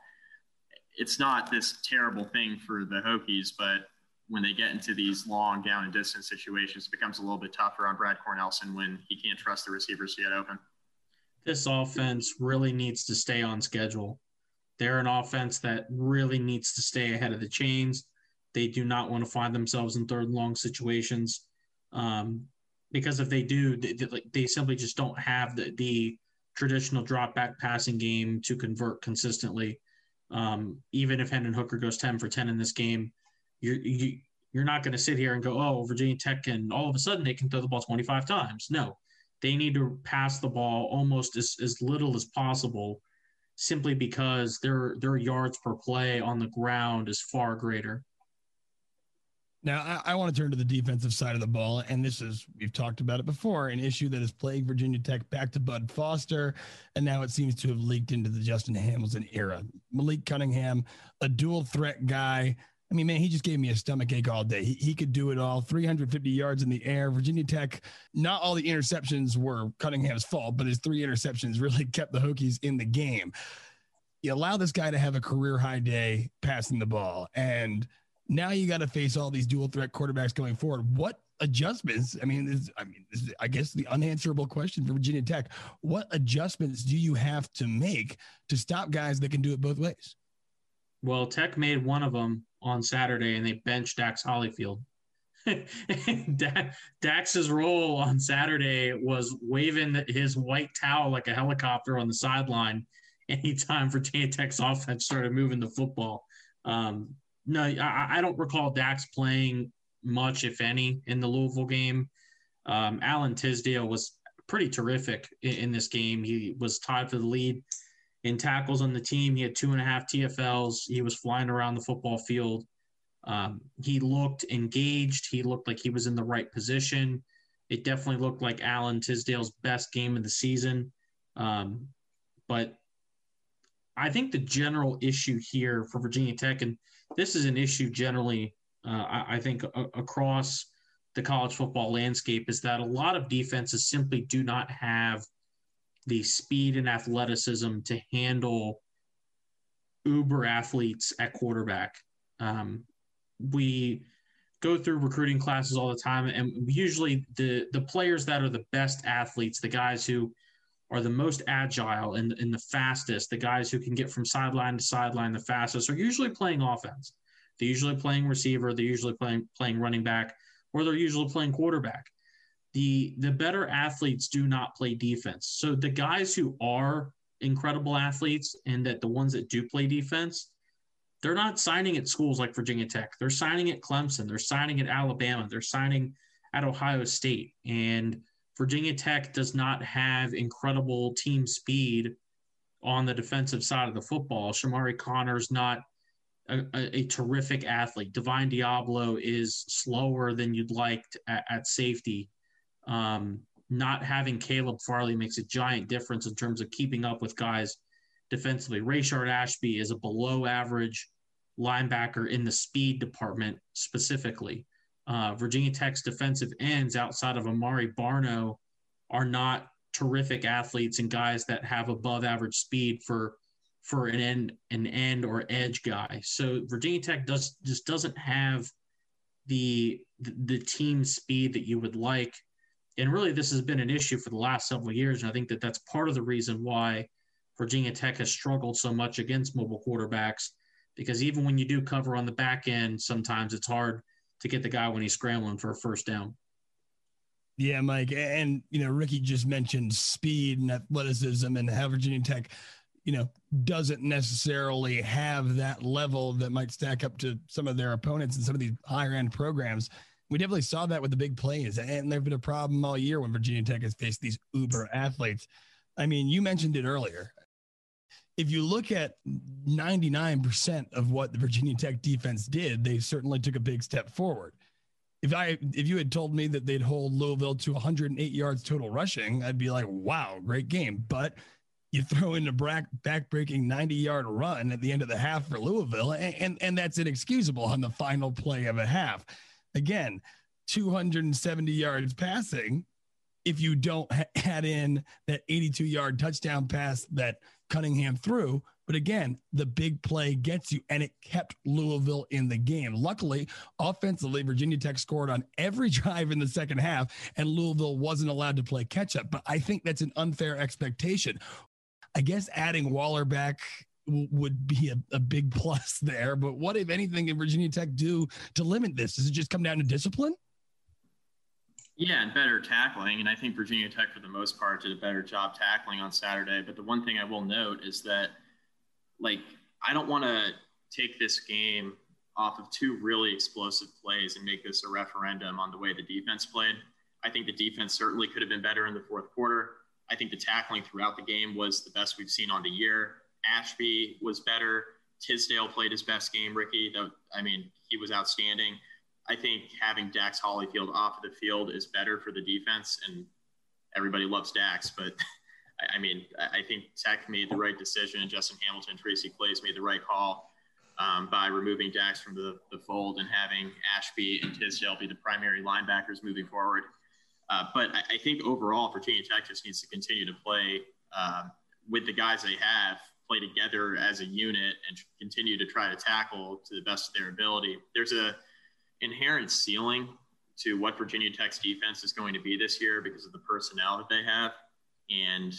it's not this terrible thing for the Hokies, but when they get into these long down and distance situations, it becomes a little bit tougher on Brad Cornelsen when he can't trust the receivers to get open. This offense really needs to stay on schedule. They're an offense that really needs to stay ahead of the chains. They do not want to find themselves in third and long situations um, because if they do, they, they simply just don't have the, the traditional drop back passing game to convert consistently. Um, even if Hendon Hooker goes 10 for 10 in this game, you're, you, you're not going to sit here and go, oh, Virginia Tech can all of a sudden they can throw the ball 25 times. No, they need to pass the ball almost as, as little as possible simply because their their yards per play on the ground is far greater. Now, I, I, want to turn to the defensive side of the ball. And this is, we've talked about it before, an issue that has plagued Virginia Tech back to Bud Foster. And now it seems to have leaked into the Justin Hamilton era. Malik Cunningham, a dual threat guy. I mean, man, he just gave me a stomach ache all day. He, he could do it all 350 yards in the air. Virginia Tech, not all the interceptions were Cunningham's fault, but his three interceptions really kept the Hokies in the game. You allow this guy to have a career high day passing the ball. And now you got to face all these dual threat quarterbacks going forward. What adjustments? I mean, this, I mean, this, I guess the unanswerable question for Virginia Tech: What adjustments do you have to make to stop guys that can do it both ways? Well, Tech made one of them on Saturday, and they benched Dax Hollifield. Dax's role on Saturday was waving his white towel like a helicopter on the sideline anytime Virginia Tech's offense started moving the football. Um, no, I, I don't recall Dax playing much, if any, in the Louisville game. Um, Alan Tisdale was pretty terrific in, in, this game. He was tied for the lead in tackles on the team. He had two and a half TFLs. He was flying around the football field. Um, he looked engaged. He looked like he was in the right position. It definitely looked like Alan Tisdale's best game of the season. Um, but I think the general issue here for Virginia Tech, and this is an issue generally, uh, I, I, think, a, across the college football landscape, is that a lot of defenses simply do not have the speed and athleticism to handle uber athletes at quarterback. Um, we go through recruiting classes all the time, and usually the the players that are the best athletes, the guys who are the most agile and, and the fastest, the guys who can get from sideline to sideline the fastest, are usually playing offense. They're usually playing receiver, they're usually playing playing running back, or they're usually playing quarterback. The the better athletes do not play defense. So the guys who are incredible athletes and that the ones that do play defense, they're not signing at schools like Virginia Tech. They're signing at Clemson. They're signing at Alabama. They're signing at Ohio State. And Virginia Tech does not have incredible team speed on the defensive side of the football. Chamarri Conner's not a, a, a, terrific athlete. Divine Deablo is slower than you'd like at, at, safety. Um, not having Caleb Farley makes a giant difference in terms of keeping up with guys defensively. Rayshard Ashby is a below average linebacker in the speed department specifically. Uh, Virginia Tech's defensive ends outside of Amare Barno are not terrific athletes and guys that have above average speed for for an end an end or edge guy. So Virginia Tech does just doesn't have the the team speed that you would like. And really, this has been an issue for the last several years. And I think that that's part of the reason why Virginia Tech has struggled so much against mobile quarterbacks. Because even when you do cover on the back end, sometimes it's hard to get the guy when he's scrambling for a first down. Yeah, Mike. And, you know, Ricky just mentioned speed and athleticism and how Virginia Tech, you know, doesn't necessarily have that level that might stack up to some of their opponents and some of these higher end programs. We definitely saw that with the big plays. And there's been a problem all year when Virginia Tech has faced these uber athletes. I mean, you mentioned it earlier. If you look at 99% of what the Virginia Tech defense did, they certainly took a big step forward if I if you had told me that they'd hold Louisville to 108 yards total rushing, I'd be like, wow, great game. But you throw in a back backbreaking 90 yard run at the end of the half for Louisville, and, and, and that's inexcusable on the final play of a half. Again, 270 yards passing. If you don't add in that 82 yard touchdown pass that Cunningham threw, but again, the big play gets you, and it kept Louisville in the game. Luckily, offensively, Virginia Tech scored on every drive in the second half, and Louisville wasn't allowed to play catch up. But I think that's an unfair expectation. I guess adding Waller back would be a, a, big plus there. But what, if anything, can Virginia Tech do to limit this? Does it just come down to discipline? Yeah, and better tackling. And I think Virginia Tech, for the most part, did a better job tackling on Saturday. But the one thing I will note is that like I don't want to take this game off of two really explosive plays and make this a referendum on the way the defense played. I think the defense certainly could have been better in the fourth quarter. I think the tackling throughout the game was the best we've seen on the year. Ashby was better. Tisdale played his best game. Ricky, Though I mean, he was outstanding. I think having Dax Hollifield off of the field is better for the defense, and everybody loves Dax, but I, mean, I think Tech made the right decision, Justin Hamilton, Tracy Claeys made the right call um, by removing Dax from the, the fold and having Ashby and Tisdale be the primary linebackers moving forward. Uh, but I, I, think overall, Virginia Tech just needs to continue to play um, with the guys they have, play together as a unit, and continue to try to tackle to the best of their ability. There's a inherent ceiling to what Virginia Tech's defense is going to be this year because of the personnel that they have. And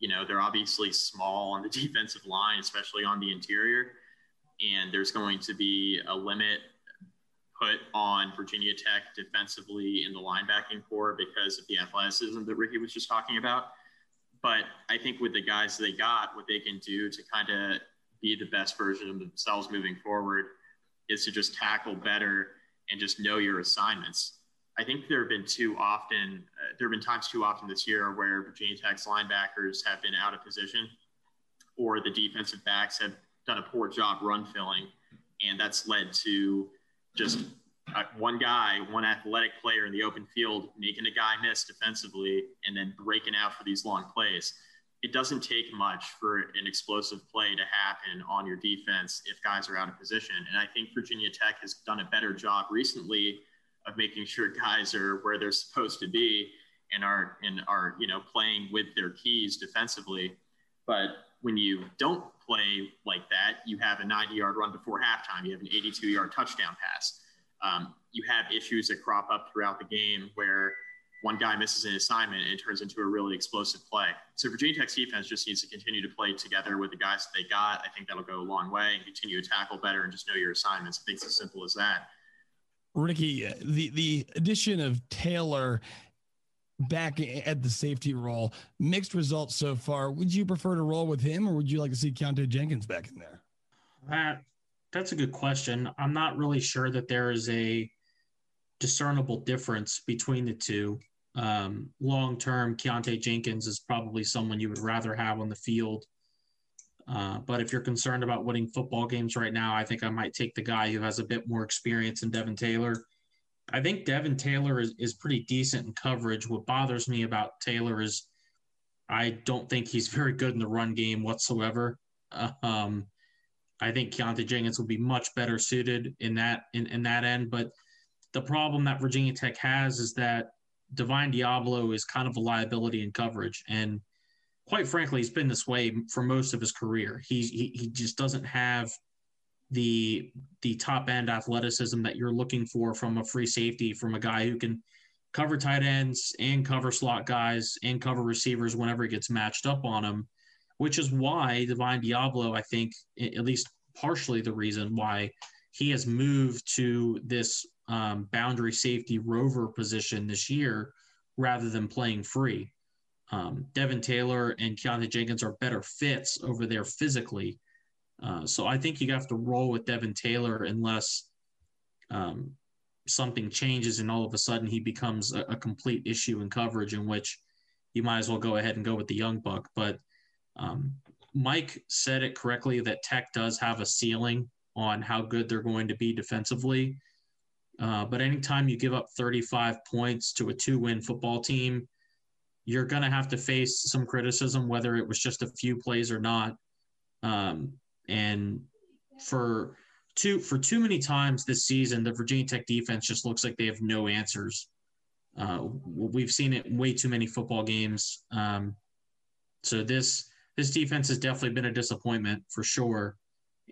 you know, they're obviously small on the defensive line, especially on the interior. And there's going to be a limit put on Virginia Tech defensively in the linebacking corps because of the athleticism that Ricky was just talking about. But I think with the guys they got, what they can do to kind of be the best version of themselves moving forward is to just tackle better and just know your assignments. I think there have been too often, uh, there have been times too often this year where Virginia Tech's linebackers have been out of position or the defensive backs have done a poor job run filling. And that's led to just uh, one guy, one athletic player in the open field making a guy miss defensively and then breaking out for these long plays. It doesn't take much for an explosive play to happen on your defense if guys are out of position. And I think Virginia Tech has done a better job recently of making sure guys are where they're supposed to be and are and are you know playing with their keys defensively. But when you don't play like that, you have a 90 yard run before halftime. You have an 82 yard touchdown pass. Um, you have issues that crop up throughout the game where one guy misses an assignment and it turns into a really explosive play. So Virginia Tech's defense just needs to continue to play together with the guys that they got. I think that'll go a long way and continue to tackle better and just know your assignments. I think it's as simple as that. Ricky, the the addition of Taylor back at the safety role, mixed results so far. Would you prefer to roll with him, or would you like to see Keonta Jenkins back in there? Uh, that's a good question. I'm not really sure that there is a discernible difference between the two. Um, long term, Keonta Jenkins is probably someone you would rather have on the field. Uh, but if you're concerned about winning football games right now, I think I might take the guy who has a bit more experience in Devin Taylor. I think Devin Taylor is, is pretty decent in coverage. What bothers me about Taylor is I don't think he's very good in the run game whatsoever. Um, I think Keonta Jenkins will be much better suited in that in, in that end. But the problem that Virginia Tech has is that Divine Deablo is kind of a liability in coverage. And quite frankly, he's been this way for most of his career. He's, he, he just doesn't have the the top end athleticism that you're looking for from a free safety, from a guy who can cover tight ends and cover slot guys and cover receivers whenever he gets matched up on them, which is why Divine Deablo, I think, at least partially the reason why he has moved to this um, boundary safety rover position this year rather than playing free. Um, Devin Taylor and Keonta Jenkins are better fits over there physically. Uh, so I think you have to roll with Devin Taylor unless um, something changes and all of a sudden he becomes a, a, complete issue in coverage, in which you might as well go ahead and go with the young buck. But um, Mike said it correctly that Tech does have a ceiling on how good they're going to be defensively. Uh, but anytime you give up 35 points to a two win football team, you're going to have to face some criticism, whether it was just a few plays or not. Um, and for too for too many times this season, the Virginia Tech defense just looks like they have no answers. Uh, we've seen it way too many football games. Um, so this this defense has definitely been a disappointment for sure,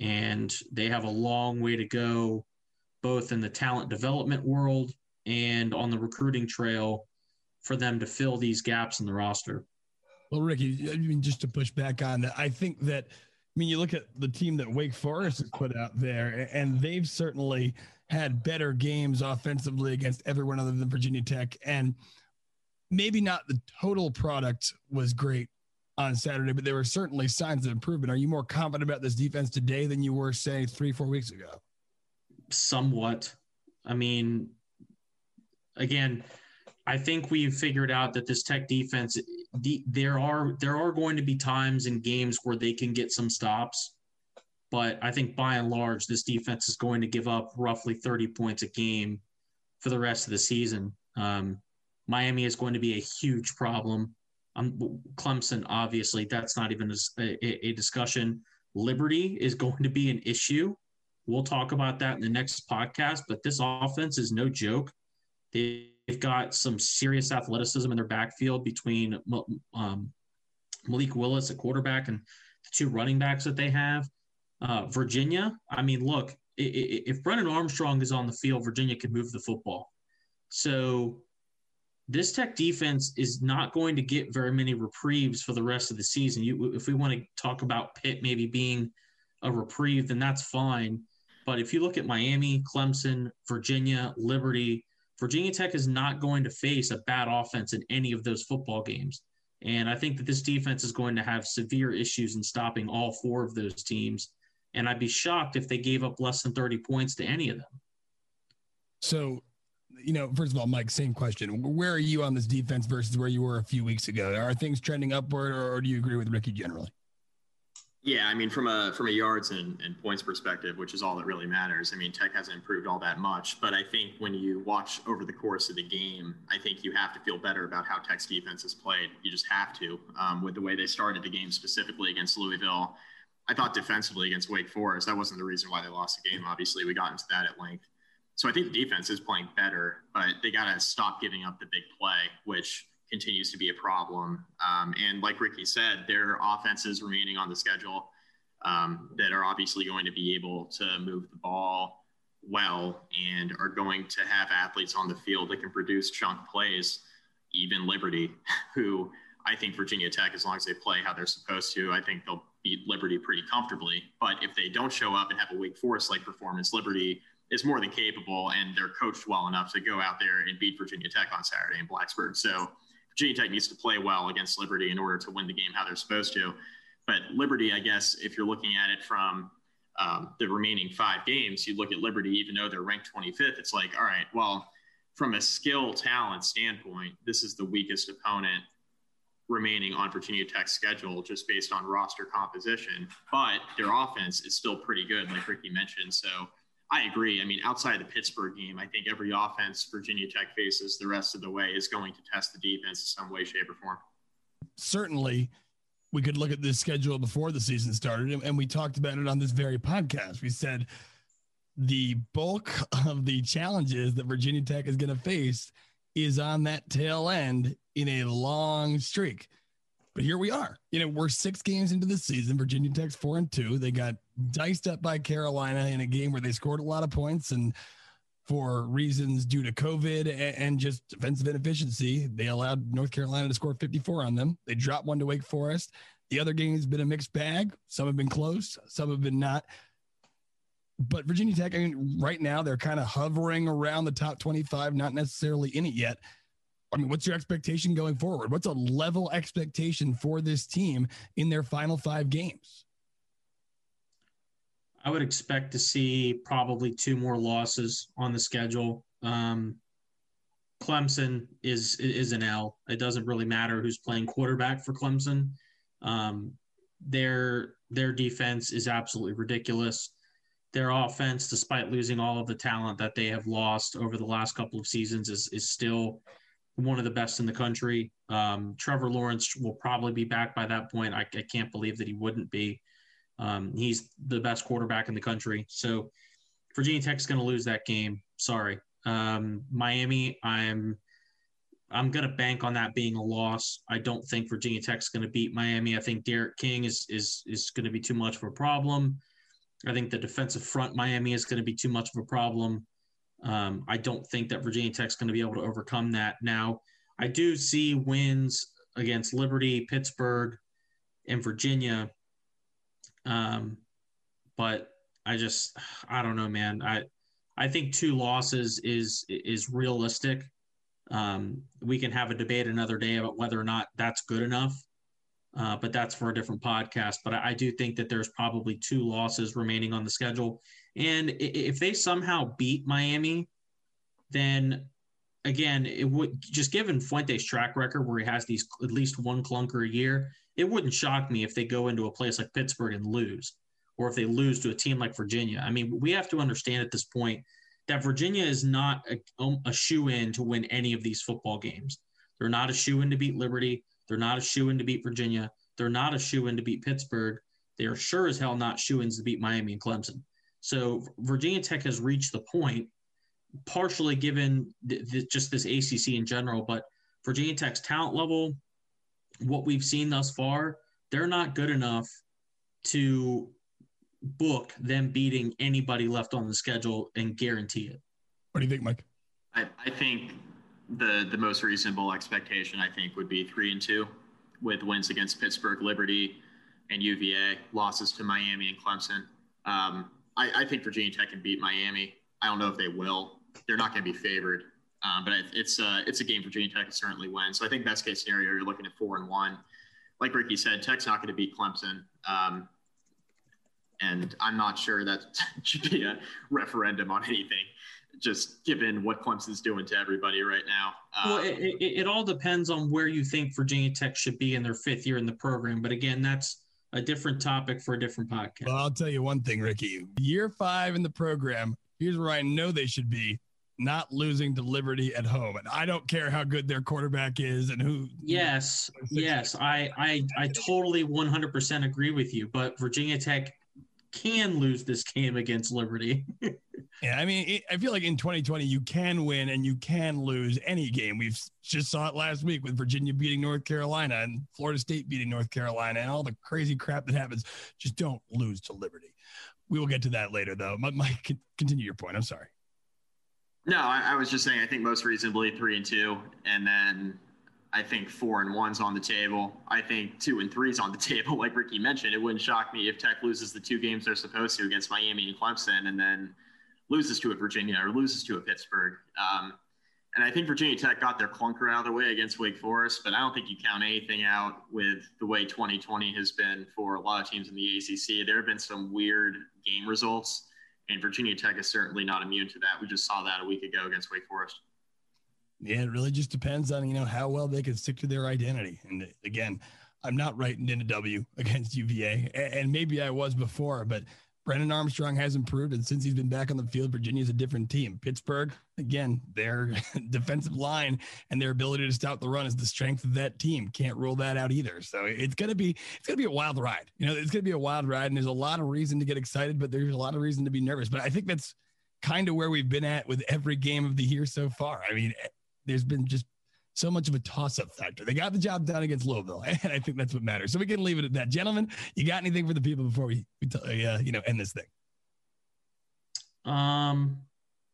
and they have a long way to go both in the talent development world and on the recruiting trail for them to fill these gaps in the roster. Well, Ricky, I mean, just to push back on that, I think that, I mean, you look at the team that Wake Forest has put out there, and they've certainly had better games offensively against everyone other than Virginia Tech. And maybe not the total product was great on Saturday, but there were certainly signs of improvement. Are you more confident about this defense today than you were, say, three, four weeks ago? Somewhat. I mean, again, I think we've figured out that this Tech defense, the, there are there are going to be times in games where they can get some stops, but I think by and large, this defense is going to give up roughly 30 points a game for the rest of the season. Um, Miami is going to be a huge problem. Um, Clemson, obviously, that's not even a, a, a discussion. Liberty is going to be an issue. We'll talk about that in the next podcast. But this offense is no joke. They've got some serious athleticism in their backfield between um, Malik Willis at quarterback and the two running backs that they have. Uh, Virginia, I mean, look, if Brennan Armstrong is on the field, Virginia can move the football. So this Tech defense is not going to get very many reprieves for the rest of the season. You, if we want to talk about Pitt maybe being a reprieve, then that's fine. But if you look at Miami, Clemson, Virginia, Liberty, Virginia Tech is not going to face a bad offense in any of those football games. And I think that this defense is going to have severe issues in stopping all four of those teams. And I'd be shocked if they gave up less than 30 points to any of them. So, you know, first of all, Mike, same question. Where are you on this defense versus where you were a few weeks ago? Are things trending upward or, do you agree with Ricky generally? Yeah, I mean, from a from a yards and, and points perspective, which is all that really matters. I mean, Tech hasn't improved all that much, but I think when you watch over the course of the game, I think you have to feel better about how Tech's defense has played. You just have to, um, with the way they started the game specifically against Louisville. I thought defensively against Wake Forest, that wasn't the reason why they lost the game. Obviously, we got into that at length. So I think the defense is playing better, but they got to stop giving up the big play, which continues to be a problem. Um, and like Ricky said, their offenses remaining on the schedule um, that are obviously going to be able to move the ball well and are going to have athletes on the field that can produce chunk plays. Even Liberty, who I think Virginia Tech, as long as they play how they're supposed to, I think they'll beat Liberty pretty comfortably. But if they don't show up and have a Wake Forest like performance, Liberty is more than capable and they're coached well enough to go out there and beat Virginia Tech on Saturday in Blacksburg. So Virginia Tech needs to play well against Liberty in order to win the game how they're supposed to. But Liberty, I guess, if you're looking at it from um, the remaining five games, you look at Liberty, even though they're ranked 25th, it's like, all right, well, from a skill talent standpoint, this is the weakest opponent remaining on Virginia Tech's schedule just based on roster composition. But their offense is still pretty good, like Ricky mentioned. So I agree. I mean, outside of the Pittsburgh game, I think every offense Virginia Tech faces the rest of the way is going to test the defense in some way, shape, or form. Certainly we could look at this schedule before the season started, and, we talked about it on this very podcast. We said the bulk of the challenges that Virginia Tech is going to face is on that tail end in a long streak. But here we are. You know, we're six games into the season. Virginia Tech's four and two. They got diced up by Carolina in a game where they scored a lot of points and for reasons due to COVID and just defensive inefficiency. They allowed North Carolina to score 54 on them. They dropped one to Wake Forest. The other game has been a mixed bag. Some have been close, some have been not. But Virginia Tech, I mean, right now they're kind of hovering around the top 25, not necessarily in it yet. I mean, what's your expectation going forward? What's a level expectation for this team in their final five games? I would expect to see probably two more losses on the schedule. Um, Clemson is is an L. It doesn't really matter who's playing quarterback for Clemson. Um, their their defense is absolutely ridiculous. Their offense, despite losing all of the talent that they have lost over the last couple of seasons, is is still one of the best in the country. Um, Trevor Lawrence will probably be back by that point. I, I can't believe that he wouldn't be. Um, he's the best quarterback in the country. So Virginia Tech's going to lose that game. Sorry. Um, Miami, I'm I'm going to bank on that being a loss. I don't think Virginia Tech's going to beat Miami. I think D'Eriq King is is is going to be too much of a problem. I think the defensive front Miami is going to be too much of a problem. Um, I don't think that Virginia Tech's going to be able to overcome that. Now, I do see wins against Liberty, Pittsburgh, and Virginia um, but I just I don't know, man. I I think two losses is is realistic. Um, we can have a debate another day about whether or not that's good enough, uh, but that's for a different podcast. But I, I, do think that there's probably two losses remaining on the schedule, and if they somehow beat Miami, then again, it would just given Fuente's track record where he has these at least one clunker a year, it wouldn't shock me if they go into a place like Pittsburgh and lose, or if they lose to a team like Virginia. I mean, we have to understand at this point that Virginia is not a, um, a shoe in to win any of these football games. They're not a shoe in to beat Liberty. They're not a shoe in to beat Virginia. They're not a shoe in to beat Pittsburgh. They are sure as hell not shoe ins to beat Miami and Clemson. So Virginia Tech has reached the point, partially given just this ACC in general, but Virginia Tech's talent level, what we've seen thus far, they're not good enough to book them beating anybody left on the schedule and guarantee it. What do you think, Mike? I, I think the the most reasonable expectation I think would be three and two with wins against Pittsburgh, Liberty, and UVA, losses to Miami and Clemson. Um, I, I, think Virginia Tech can beat Miami. I don't know if they will. They're not going to be favored. Um, but it's uh, it's a game for Virginia Tech can certainly win. So I think best case scenario, you're looking at four and one. Like Ricky said, Tech's not going to beat Clemson, um, and I'm not sure that should be a referendum on anything. Just given what Clemson's doing to everybody right now. Um, well, it, it, it all depends on where you think Virginia Tech should be in their fifth year in the program. But again, that's a different topic for a different podcast. Well, I'll tell you one thing, Ricky. Year five in the program, here's where I know they should be not losing to Liberty at home. And I don't care how good their quarterback is and who. Yes, yes, I, I, I totally 100% agree with you. But Virginia Tech can lose this game against Liberty. yeah, I mean, it, I feel like in 2020 you can win and you can lose any game. We've just saw it last week with Virginia beating North Carolina and Florida State beating North Carolina and all the crazy crap that happens. Just don't lose to Liberty. We will get to that later, though. Mike, continue your point. I'm sorry. No, I, I was just saying. I think most reasonably three and two, and then I think four and one's on the table. I think two and three's on the table. Like Ricky mentioned, it wouldn't shock me if Tech loses the two games they're supposed to against Miami and Clemson, and then loses to a Virginia or loses to a Pittsburgh. Um, And I think Virginia Tech got their clunker out of the way against Wake Forest, but I don't think you count anything out with the way 2020 has been for a lot of teams in the ACC. There have been some weird game results, and Virginia Tech is certainly not immune to that. We just saw that a week ago against Wake Forest. Yeah, it really just depends on you know how well they can stick to their identity. And again, I'm not writing in a W against UVA, and maybe I was before, but Brennan Armstrong has improved, and since he's been back on the field, Virginia's a different team. Pittsburgh, again, their defensive line and their ability to stop the run is the strength of that team. Can't rule that out either. So it's gonna be it's gonna be a wild ride. You know, it's gonna be a wild ride, and there's a lot of reason to get excited, but there's a lot of reason to be nervous. But I think that's kind of where we've been at with every game of the year so far. I mean, there's been just so much of a toss-up factor. They got the job done against Louisville, and I think that's what matters. So we can leave it at that. Gentlemen, you got anything for the people before we, we uh, you know end this thing? Um,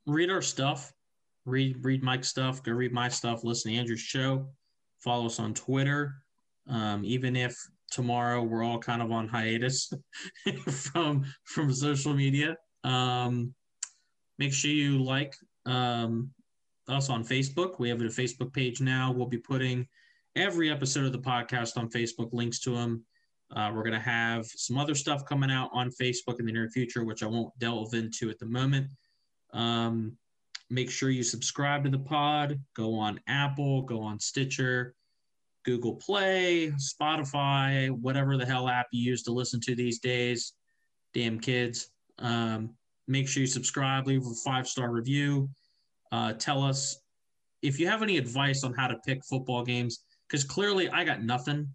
read our stuff. Read read Mike's stuff. Go read my stuff. Listen to Andrew's show. Follow us on Twitter. Um, even if tomorrow we're all kind of on hiatus from from social media. Um, make sure you like um, us on Facebook. We have a Facebook page now. We'll be putting every episode of the podcast on Facebook, links to them. Uh, we're going to have some other stuff coming out on Facebook in the near future, which I won't delve into at the moment. Um, make sure you subscribe to the pod. Go on Apple, go on Stitcher, Google Play, Spotify, whatever the hell app you use to listen to these days. Damn kids. Um, make sure you subscribe, leave a five star review. Uh, tell us if you have any advice on how to pick football games, because clearly I got nothing.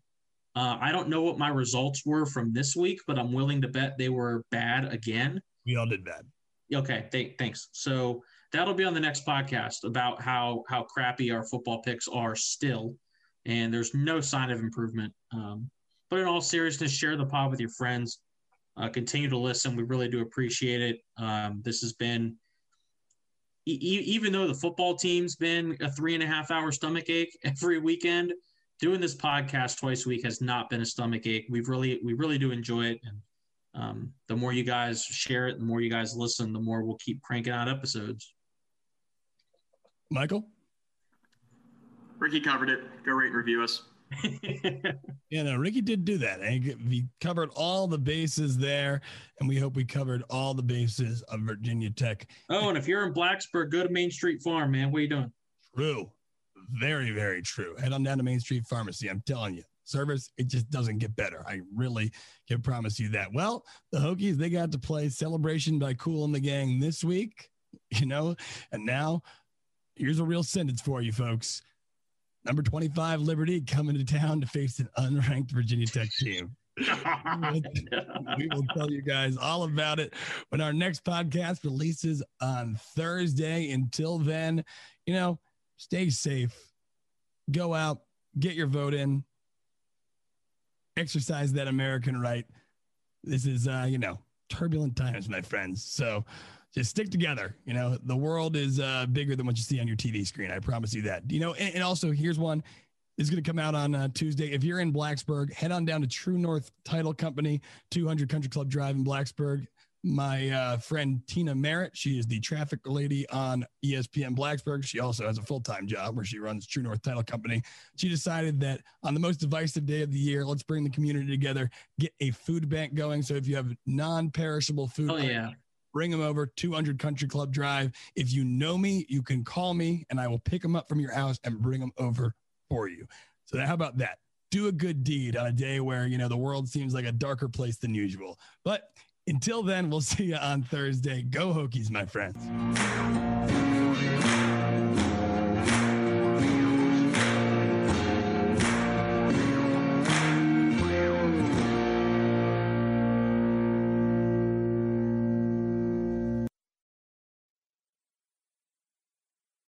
Uh, I don't know what my results were from this week, but I'm willing to bet they were bad again. We all did bad. Okay, th- thanks. So that'll be on the next podcast about how how crappy our football picks are still, and there's no sign of improvement. Um, but in all seriousness, share the pod with your friends. Uh, continue to listen. We really do appreciate it. Um, this has been even though the football team's been a three and a half hour stomach ache every weekend, doing this podcast twice a week has not been a stomach ache. We've really, we really do enjoy it. And um, the more you guys share it, the more you guys listen, the more we'll keep cranking out episodes. Michael? Ricky covered it. Go rate and review us. yeah, no, Ricky did do that. And we covered all the bases there, and we hope we covered all the bases of Virginia Tech. Oh, and if you're in Blacksburg, go to Main Street Farm, man. What are you doing? True. Very, very true. Head on down to Main Street Pharmacy. I'm telling you, service, it just doesn't get better. I really can promise you that. Well, the Hokies, they got to play Celebration by Kool and the Gang this week, you know, and now here's a real sentence for you folks number 25 Liberty coming to town to face an unranked Virginia Tech team. we will tell you guys all about it when our next podcast releases on Thursday. Until then, you know, stay safe, go out, get your vote in, exercise that American right. This is, uh, you know, turbulent times, my friends. So, just stick together. You know, the world is uh, bigger than what you see on your TV screen. I promise you that. You know, and, and also here's one. Is going to come out on uh, Tuesday. If you're in Blacksburg, head on down to True North Title Company, 200 Country Club Drive in Blacksburg. My uh, friend Tina Merritt, she is the traffic lady on ESPN Blacksburg. She also has a full time job where she runs True North Title Company. She decided that on the most divisive day of the year, let's bring the community together, get a food bank going. So if you have non perishable food, oh, yeah bring them over 200 Country Club Drive. If you know me, you can call me and I will pick them up from your house and bring them over for you. So how about that? Do a good deed on a day where, you know, the world seems like a darker place than usual. But until then, we'll see you on Thursday. Go Hokies, my friends.